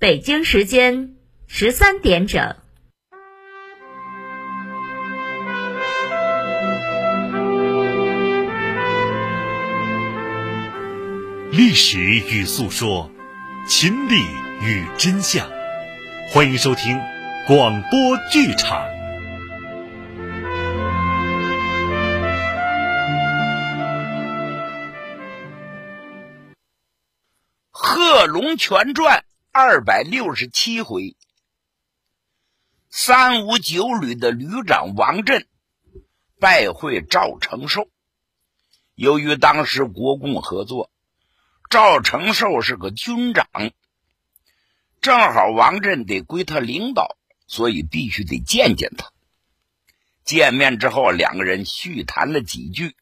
北京时间十三点整。历史与诉说，亲历与真相，欢迎收听广播剧场。《贺龙全传》二百六十七回，三五九旅的旅长王震拜会赵承寿。由于当时国共合作，赵承寿是个军长，正好王震得归他领导，所以必须得见见他。见面之后，两个人叙谈了几句，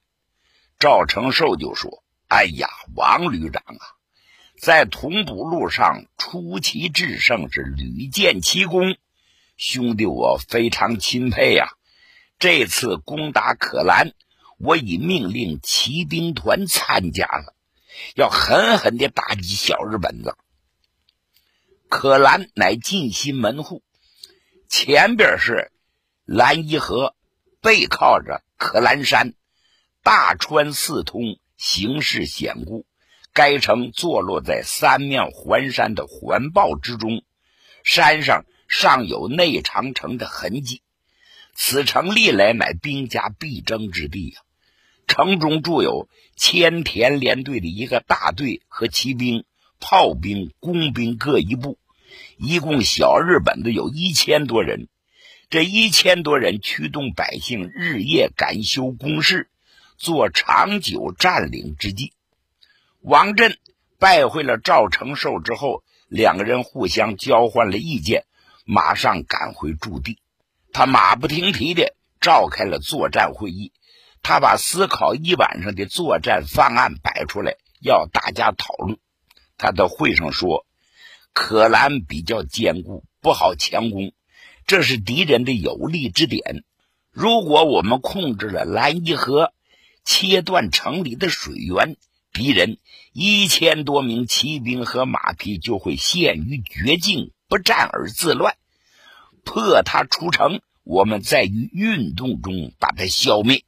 赵承寿就说：“哎呀，王旅长啊！”在同蒲路上出奇制胜，是屡建奇功，兄弟我非常钦佩呀。这次攻打可兰，我已命令骑兵团参加了，要狠狠地打击小日本子。可兰乃晋西门户，前边是兰伊河，背靠着可兰山，大川四通，形势险固。该城坐落在三面环山的环抱之中，山上尚有内长城的痕迹。此城历来乃兵家必争之地呀。城中驻有千田连队的一个大队和骑兵、炮兵、工兵各一部，一共小日本的有一千多人。这一千多人驱动百姓日夜赶修工事，做长久占领之计。王震拜会了赵成寿之后，两个人互相交换了意见，马上赶回驻地。他马不停蹄的召开了作战会议，他把思考一晚上的作战方案摆出来，要大家讨论。他在会上说：“可兰比较坚固，不好强攻，这是敌人的有利之点。如果我们控制了兰一河，切断城里的水源。”敌人一千多名骑兵和马匹就会陷于绝境，不战而自乱。破他出城，我们在于运动中把他消灭。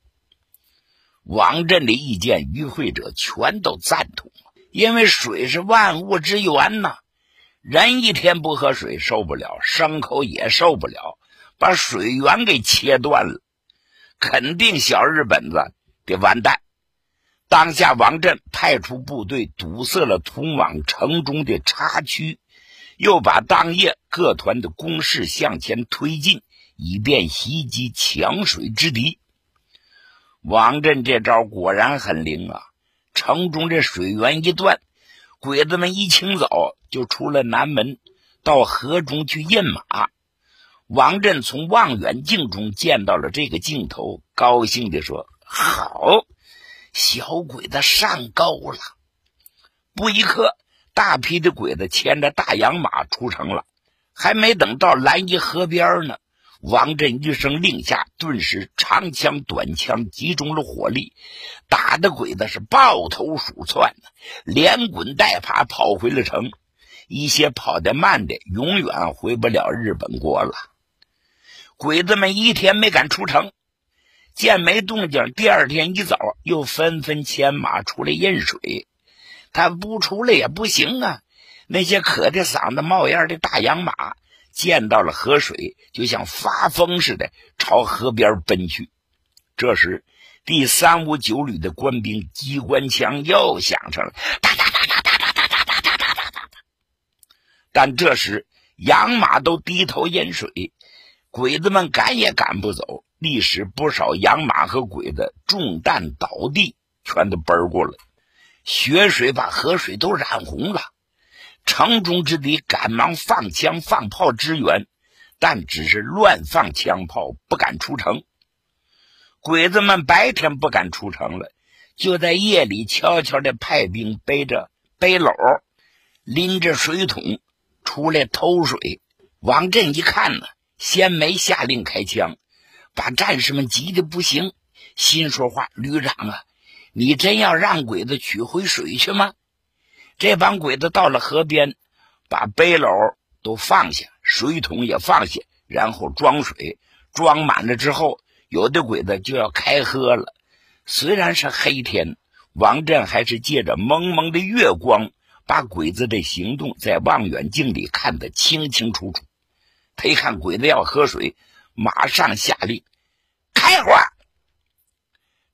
王震的意见，与会者全都赞同，因为水是万物之源呐。人一天不喝水受不了，牲口也受不了。把水源给切断了，肯定小日本子得完蛋。当下，王震派出部队堵塞了通往城中的岔区，又把当夜各团的攻势向前推进，以便袭击抢水之敌。王震这招果然很灵啊！城中这水源一断，鬼子们一清早就出了南门，到河中去印马。王震从望远镜中见到了这个镜头，高兴地说：“好！”小鬼子上钩了！不一刻，大批的鬼子牵着大洋马出城了。还没等到兰伊河边呢，王震一声令下，顿时长枪短枪集中了火力，打的鬼子是抱头鼠窜，连滚带爬跑回了城。一些跑得慢的，永远回不了日本国了。鬼子们一天没敢出城。见没动静，第二天一早又纷纷牵马出来饮水。他不出来也不行啊！那些渴的嗓子冒烟的大洋马，见到了河水，就像发疯似的朝河边奔去。这时，第三五九旅的官兵机关枪又响上了，哒哒哒哒哒哒哒哒哒哒哒哒哒。但这时，洋马都低头饮水，鬼子们赶也赶不走。历史不少养马和鬼子中弹倒地，全都奔过来。血水把河水都染红了。城中之敌赶忙放枪放炮支援，但只是乱放枪炮，不敢出城。鬼子们白天不敢出城了，就在夜里悄悄的派兵背着背篓，拎着水桶出来偷水。王震一看呢，先没下令开枪。把战士们急得不行，心说话：“旅长啊，你真要让鬼子取回水去吗？”这帮鬼子到了河边，把背篓都放下，水桶也放下，然后装水，装满了之后，有的鬼子就要开喝了。虽然是黑天，王震还是借着蒙蒙的月光，把鬼子的行动在望远镜里看得清清楚楚。他一看鬼子要喝水，马上下令开火。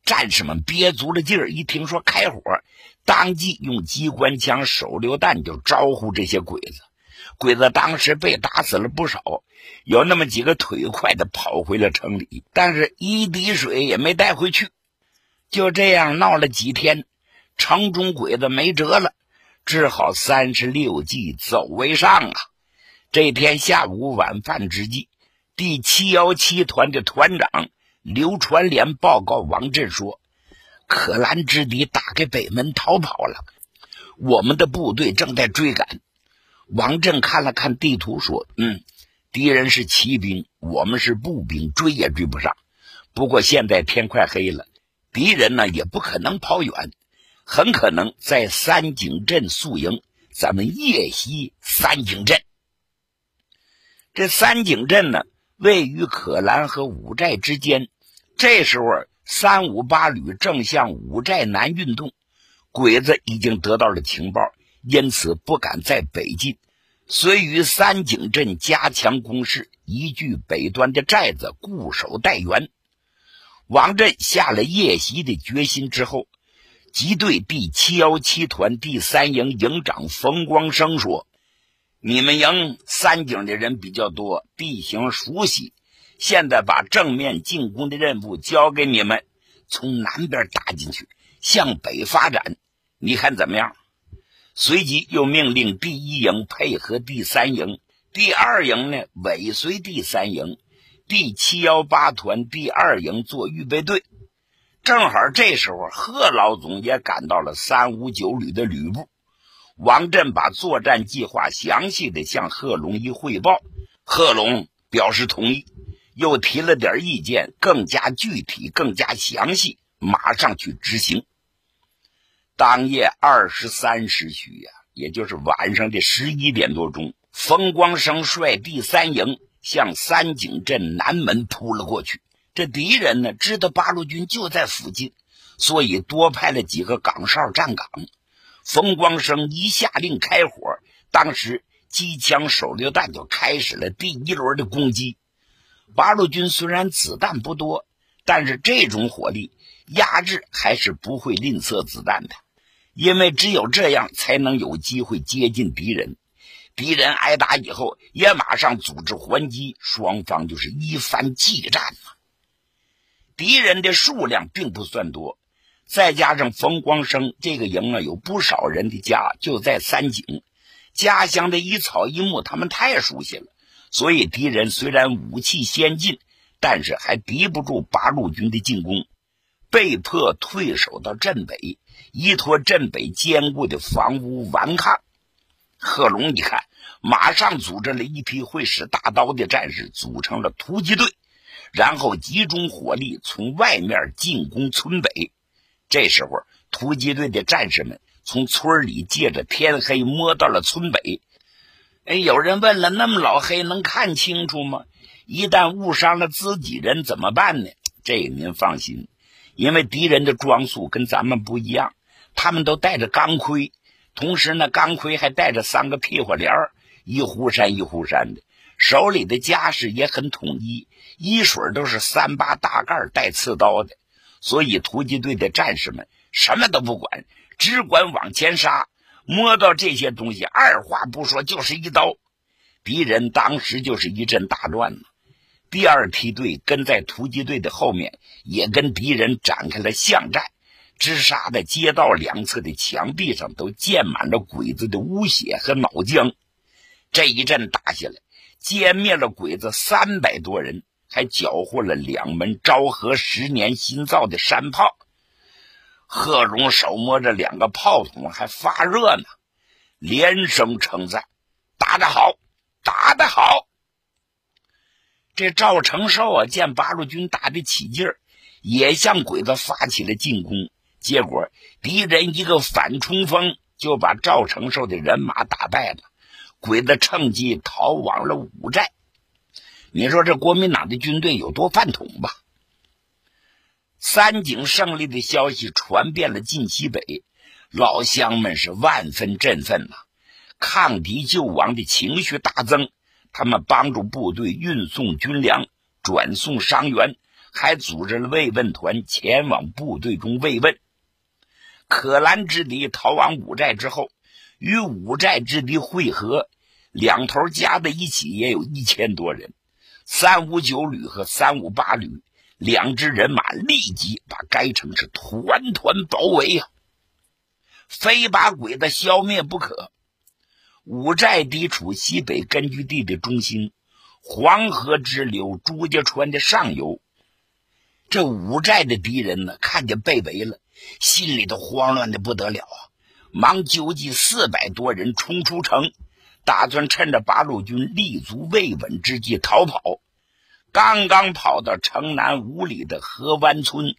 战士们憋足了劲儿，一听说开火，当即用机关枪、手榴弹就招呼这些鬼子。鬼子当时被打死了不少，有那么几个腿快的跑回了城里，但是一滴水也没带回去。就这样闹了几天，城中鬼子没辙了，只好三十六计，走为上啊。这天下午晚饭之际，第七幺七团的团长。刘传莲报告王震说：“可兰之敌打开北门逃跑了，我们的部队正在追赶。”王震看了看地图，说：“嗯，敌人是骑兵，我们是步兵，追也追不上。不过现在天快黑了，敌人呢也不可能跑远，很可能在三井镇宿营。咱们夜袭三井镇。这三井镇呢，位于可兰和五寨之间。”这时候，三五八旅正向五寨南运动，鬼子已经得到了情报，因此不敢再北进，遂于三井镇加强攻势，移据北端的寨子，固守待援。王震下了夜袭的决心之后，即对第七幺七团第三营营长冯光生说：“你们营三井的人比较多，地形熟悉。”现在把正面进攻的任务交给你们，从南边打进去，向北发展，你看怎么样？随即又命令第一营配合第三营，第二营呢尾随第三营，第七幺八团第二营做预备队。正好这时候，贺老总也赶到了三五九旅的旅部。王震把作战计划详细的向贺龙一汇报，贺龙表示同意。又提了点意见，更加具体、更加详细，马上去执行。当夜二十三时许呀，也就是晚上的十一点多钟，冯光生率第三营向三井镇南门扑了过去。这敌人呢，知道八路军就在附近，所以多派了几个岗哨站岗。冯光生一下令开火，当时机枪、手榴弹就开始了第一轮的攻击。八路军虽然子弹不多，但是这种火力压制还是不会吝啬子弹的，因为只有这样才能有机会接近敌人。敌人挨打以后，也马上组织还击，双方就是一番激战嘛。敌人的数量并不算多，再加上冯光生这个营啊，有不少人的家就在三井，家乡的一草一木，他们太熟悉了。所以敌人虽然武器先进，但是还敌不住八路军的进攻，被迫退守到镇北，依托镇北坚固的房屋顽抗。贺龙一看，马上组织了一批会使大刀的战士，组成了突击队，然后集中火力从外面进攻村北。这时候，突击队的战士们从村里借着天黑摸到了村北。哎，有人问了，那么老黑能看清楚吗？一旦误伤了自己人怎么办呢？这您放心，因为敌人的装束跟咱们不一样，他们都带着钢盔，同时呢，钢盔还带着三个屁股帘儿，一呼扇一呼扇的，手里的家什也很统一，一水都是三八大盖带刺刀的，所以突击队的战士们什么都不管，只管往前杀。摸到这些东西，二话不说就是一刀，敌人当时就是一阵大乱第二梯队跟在突击队的后面，也跟敌人展开了巷战，直杀的街道两侧的墙壁上都溅满了鬼子的污血和脑浆。这一阵打下来，歼灭了鬼子三百多人，还缴获了两门昭和十年新造的山炮。贺龙手摸着两个炮筒，还发热呢，连声称赞：“打得好，打得好！”这赵成寿啊，见八路军打得起劲儿，也向鬼子发起了进攻。结果敌人一个反冲锋，就把赵成寿的人马打败了。鬼子趁机逃往了五寨。你说这国民党的军队有多饭桶吧？三井胜利的消息传遍了晋西北，老乡们是万分振奋呐，抗敌救亡的情绪大增。他们帮助部队运送军粮，转送伤员，还组织了慰问团前往部队中慰问。可兰之敌逃往五寨之后，与五寨之敌会合，两头加在一起也有一千多人。三五九旅和三五八旅两支人马立即把该城是团团包围呀，非把鬼子消灭不可。五寨地处西北根据地的中心，黄河支流朱家川的上游。这五寨的敌人呢，看见被围了，心里头慌乱的不得了啊！忙纠集四百多人冲出城，打算趁着八路军立足未稳之际逃跑。刚刚跑到城南五里的河湾村。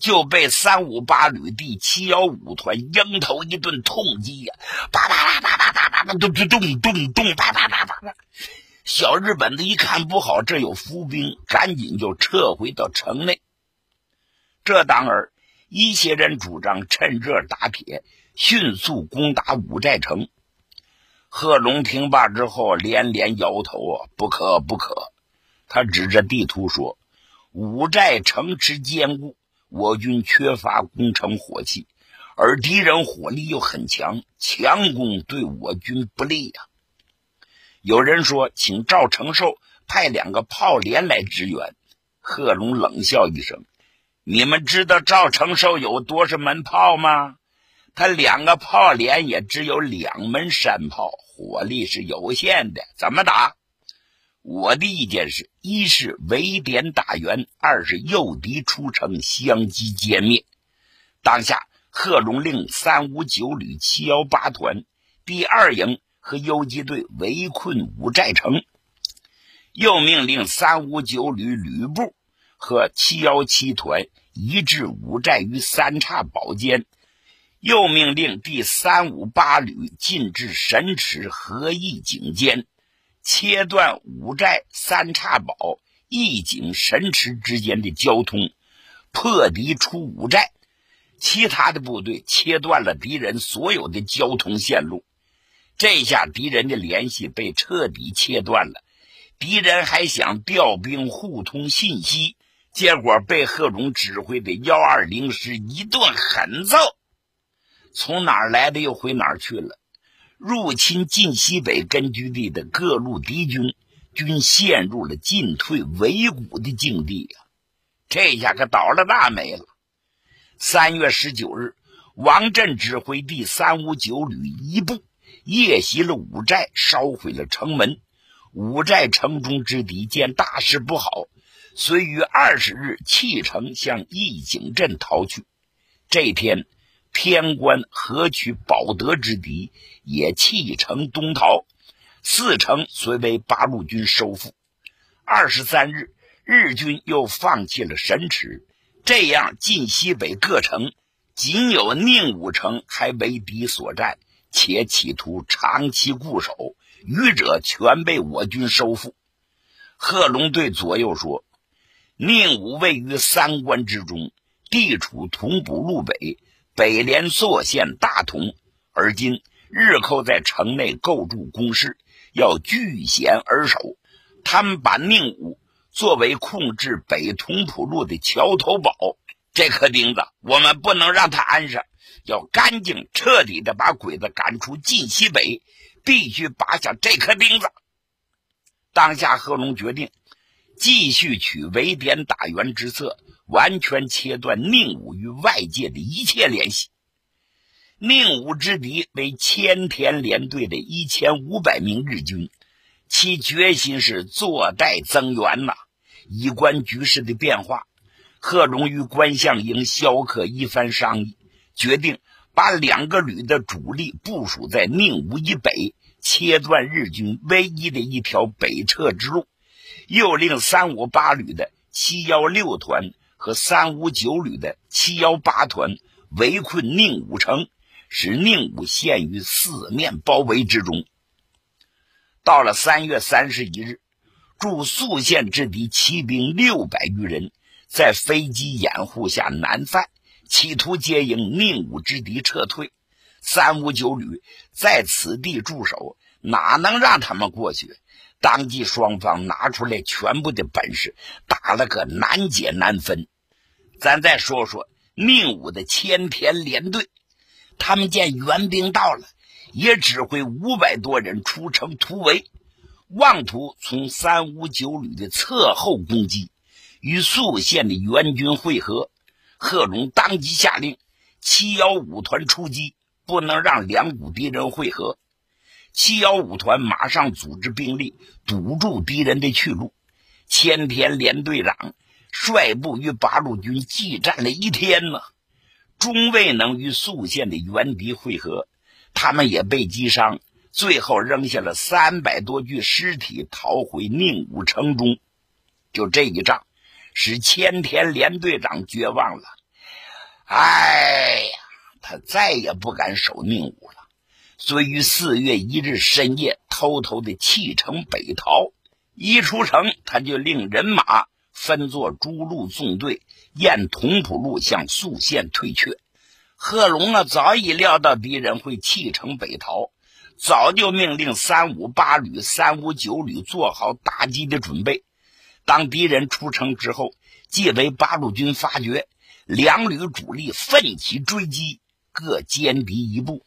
就被三五八旅第七幺五团迎头一顿痛击呀！叭叭叭叭叭叭叭叭，咚咚咚咚咚，叭叭叭叭叭。小日本子一看不好，这有伏兵，赶紧就撤回到城内。这当儿，一些人主张趁热打铁，迅速攻打五寨城。贺龙听罢之后，连连摇头啊，不可不可！他指着地图说：“五寨城池坚固。”我军缺乏攻城火器，而敌人火力又很强，强攻对我军不利呀。有人说，请赵承寿派两个炮连来支援。贺龙冷笑一声：“你们知道赵承寿有多少门炮吗？他两个炮连也只有两门山炮，火力是有限的，怎么打？”我的意见是：一是围点打援，二是诱敌出城，相机歼灭。当下，贺龙令三五九旅七幺八团第二营和游击队围困五寨城，又命令三五九旅旅部和七幺七团移至五寨于三岔堡间，又命令第三五八旅进至神池合义井间。切断五寨三岔堡、义井神池之间的交通，破敌出五寨。其他的部队切断了敌人所有的交通线路。这下敌人的联系被彻底切断了。敌人还想调兵互通信息，结果被贺龙指挥的幺二零师一顿狠揍。从哪儿来的又回哪儿去了。入侵晋西北根据地的各路敌军均陷入了进退维谷的境地呀！这下可倒了大霉了。三月十九日，王震指挥第三五九旅一部夜袭了五寨，烧毁了城门。五寨城中之敌见大事不好，遂于二十日弃城向义井镇逃去。这天。偏关河曲保德之敌也弃城东逃，四城虽为八路军收复。二十三日，日军又放弃了神池，这样晋西北各城仅有宁武城还为敌所占，且企图长期固守，余者全被我军收复。贺龙对左右说：“宁武位于三关之中，地处同蒲路北。”北连朔县大同，而今日寇在城内构筑工事，要据险而守。他们把宁武作为控制北同蒲路的桥头堡，这颗钉子我们不能让他安上，要干净彻底的把鬼子赶出晋西北，必须拔下这颗钉子。当下，贺龙决定继续取围点打援之策。完全切断宁武与外界的一切联系。宁武之敌为千田联队的一千五百名日军，其决心是坐待增援呐。以观局势的变化，贺龙与关向营、萧克一番商议，决定把两个旅的主力部署在宁武以北，切断日军唯一的一条北撤之路。又令三五八旅的七幺六团。和三五九旅的七幺八团围困宁武城，使宁武陷于四面包围之中。到了三月三十一日，驻宿县之敌骑兵六百余人，在飞机掩护下南犯，企图接应宁武之敌撤退。三五九旅在此地驻守，哪能让他们过去？当即双方拿出来全部的本事，打了个难解难分。咱再说说宁武的千田联队，他们见援兵到了，也指挥五百多人出城突围，妄图从三五九旅的侧后攻击，与宿县的援军会合。贺龙当即下令七幺五团出击。不能让两股敌人会合。七幺五团马上组织兵力堵住敌人的去路。千田连队长率部与八路军激战了一天呢，终未能与宿县的援敌会合。他们也被击伤，最后扔下了三百多具尸体，逃回宁武城中。就这一仗，使千田连队长绝望了。哎呀！他再也不敢守宁武了，遂于四月一日深夜偷偷的弃城北逃。一出城，他就令人马分作诸路纵队，沿同蒲路向宿县退却。贺龙啊，早已料到敌人会弃城北逃，早就命令三五八旅、三五九旅做好打击的准备。当敌人出城之后，即为八路军发觉，两旅主力奋起追击。各歼敌一部，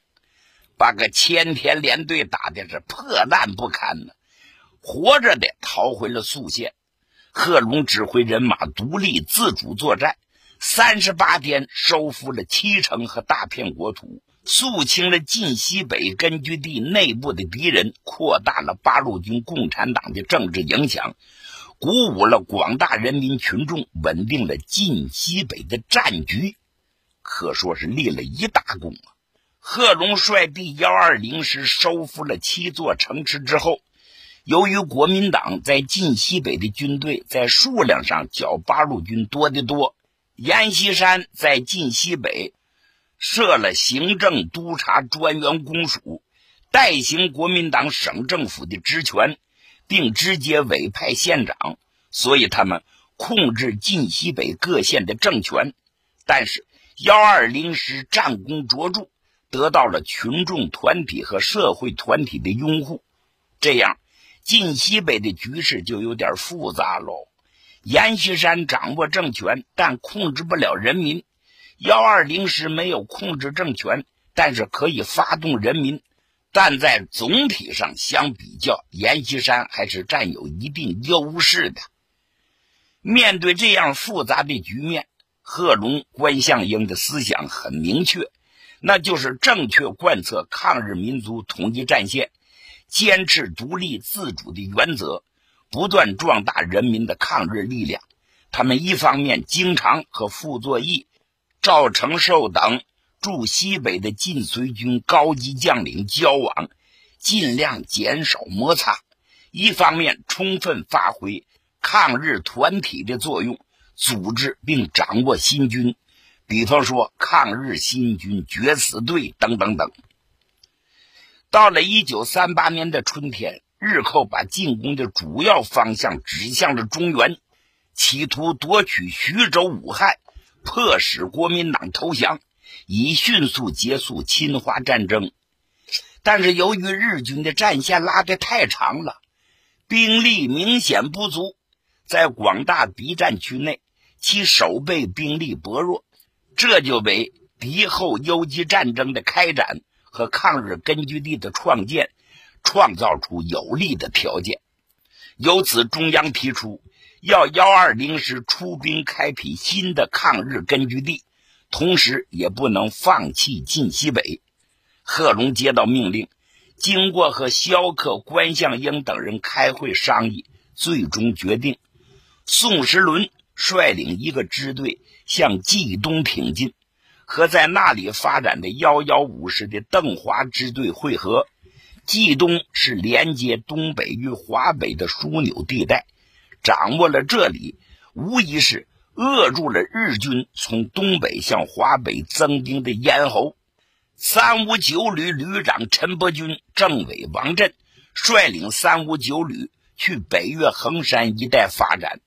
把个千田连队打的是破烂不堪呢。活着的逃回了宿县，贺龙指挥人马独立自主作战，三十八天收复了七城和大片国土，肃清了晋西北根据地内部的敌人，扩大了八路军共产党的政治影响，鼓舞了广大人民群众，稳定了晋西北的战局。可说是立了一大功啊！贺龙率第幺二零师收复了七座城池之后，由于国民党在晋西北的军队在数量上较八路军多得多，阎锡山在晋西北设了行政督察专员公署，代行国民党省政府的职权，并直接委派县长，所以他们控制晋西北各县的政权，但是。幺二零师战功卓著，得到了群众团体和社会团体的拥护。这样，晋西北的局势就有点复杂喽。阎锡山掌握政权，但控制不了人民；幺二零师没有控制政权，但是可以发动人民。但在总体上相比较，阎锡山还是占有一定优势的。面对这样复杂的局面。贺龙、关向英的思想很明确，那就是正确贯彻抗日民族统一战线，坚持独立自主的原则，不断壮大人民的抗日力量。他们一方面经常和傅作义、赵承寿等驻西北的晋绥军高级将领交往，尽量减少摩擦；一方面充分发挥抗日团体的作用。组织并掌握新军，比方说抗日新军决死队等等等。到了一九三八年的春天，日寇把进攻的主要方向指向了中原，企图夺取徐州、武汉，迫使国民党投降，以迅速结束侵华战争。但是由于日军的战线拉得太长了，兵力明显不足，在广大敌占区内。其守备兵力薄弱，这就为敌后游击战争的开展和抗日根据地的创建创造出有利的条件。由此，中央提出要幺二零师出兵开辟新的抗日根据地，同时也不能放弃晋西北。贺龙接到命令，经过和萧克、关向英等人开会商议，最终决定宋时轮。率领一个支队向冀东挺进，和在那里发展的幺幺五师的邓华支队会合。冀东是连接东北与华北的枢纽地带，掌握了这里，无疑是扼住了日军从东北向华北增兵的咽喉。三五九旅旅长陈伯钧、政委王震率领三五九旅去北岳衡山一带发展。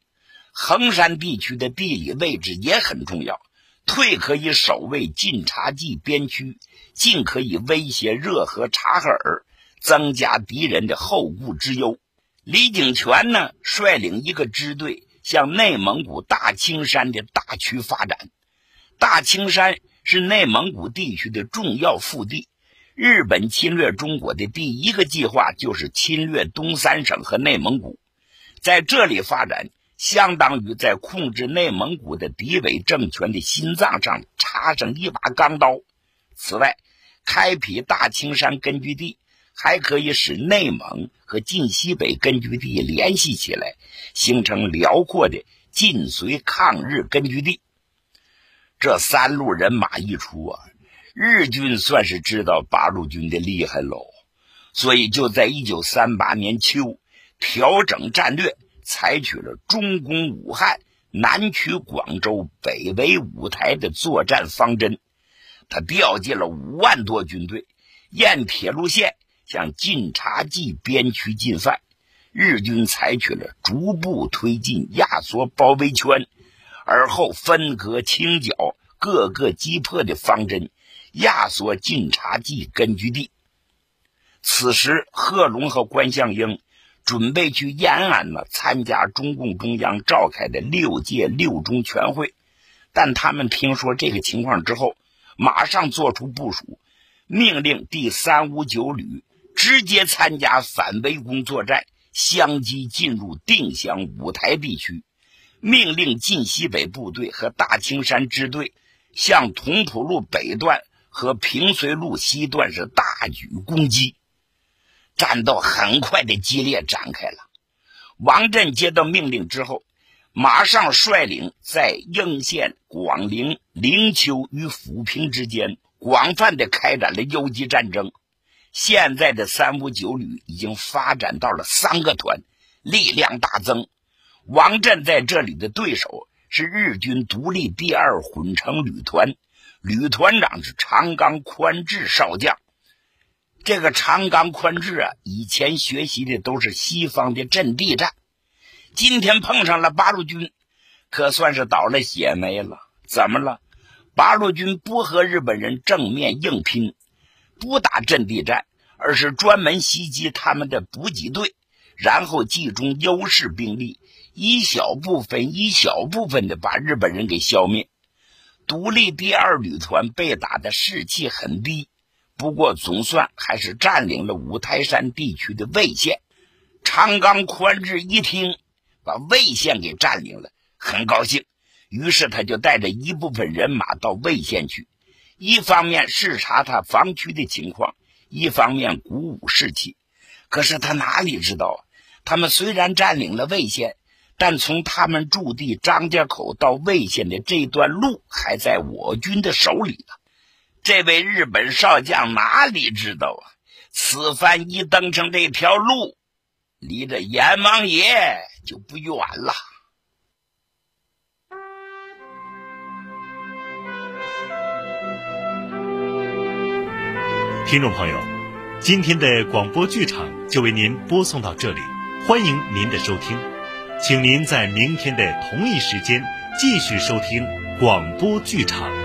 衡山地区的地理位置也很重要，退可以守卫晋察冀边区，进可以威胁热河、察哈尔，增加敌人的后顾之忧。李景全呢，率领一个支队向内蒙古大青山的大区发展。大青山是内蒙古地区的重要腹地。日本侵略中国的第一个计划就是侵略东三省和内蒙古，在这里发展。相当于在控制内蒙古的敌伪政权的心脏上插上一把钢刀。此外，开辟大青山根据地，还可以使内蒙和晋西北根据地联系起来，形成辽阔的晋绥抗日根据地。这三路人马一出啊，日军算是知道八路军的厉害喽，所以就在一九三八年秋调整战略。采取了中攻武汉、南取广州、北围五台的作战方针。他调集了五万多军队，沿铁路线向晋察冀边区进犯。日军采取了逐步推进、压缩包围圈，而后分割清剿、各个击破的方针，压缩晋察冀根据地。此时，贺龙和关向应。准备去延安呢，参加中共中央召开的六届六中全会，但他们听说这个情况之后，马上做出部署，命令第三五九旅直接参加反围攻作战，相继进入定襄、五台地区，命令晋西北部队和大青山支队向同蒲路北段和平绥路西段是大举攻击。战斗很快的激烈展开了。王震接到命令之后，马上率领在应县、广陵、灵丘与抚平之间广泛的开展了游击战争。现在的三五九旅已经发展到了三个团，力量大增。王震在这里的对手是日军独立第二混成旅团，旅团长是长冈宽志少将。这个长冈宽志啊，以前学习的都是西方的阵地战，今天碰上了八路军，可算是倒了血霉了。怎么了？八路军不和日本人正面硬拼，不打阵地战，而是专门袭击他们的补给队，然后集中优势兵力，一小部分一小部分的把日本人给消灭。独立第二旅团被打的士气很低。不过，总算还是占领了五台山地区的魏县。长冈宽志一听，把魏县给占领了，很高兴。于是，他就带着一部分人马到魏县去，一方面视察他防区的情况，一方面鼓舞士气。可是，他哪里知道啊，他们虽然占领了魏县，但从他们驻地张家口到魏县的这段路还在我军的手里呢。这位日本少将哪里知道啊？此番一登上这条路，离着阎王爷就不远了。听众朋友，今天的广播剧场就为您播送到这里，欢迎您的收听，请您在明天的同一时间继续收听广播剧场。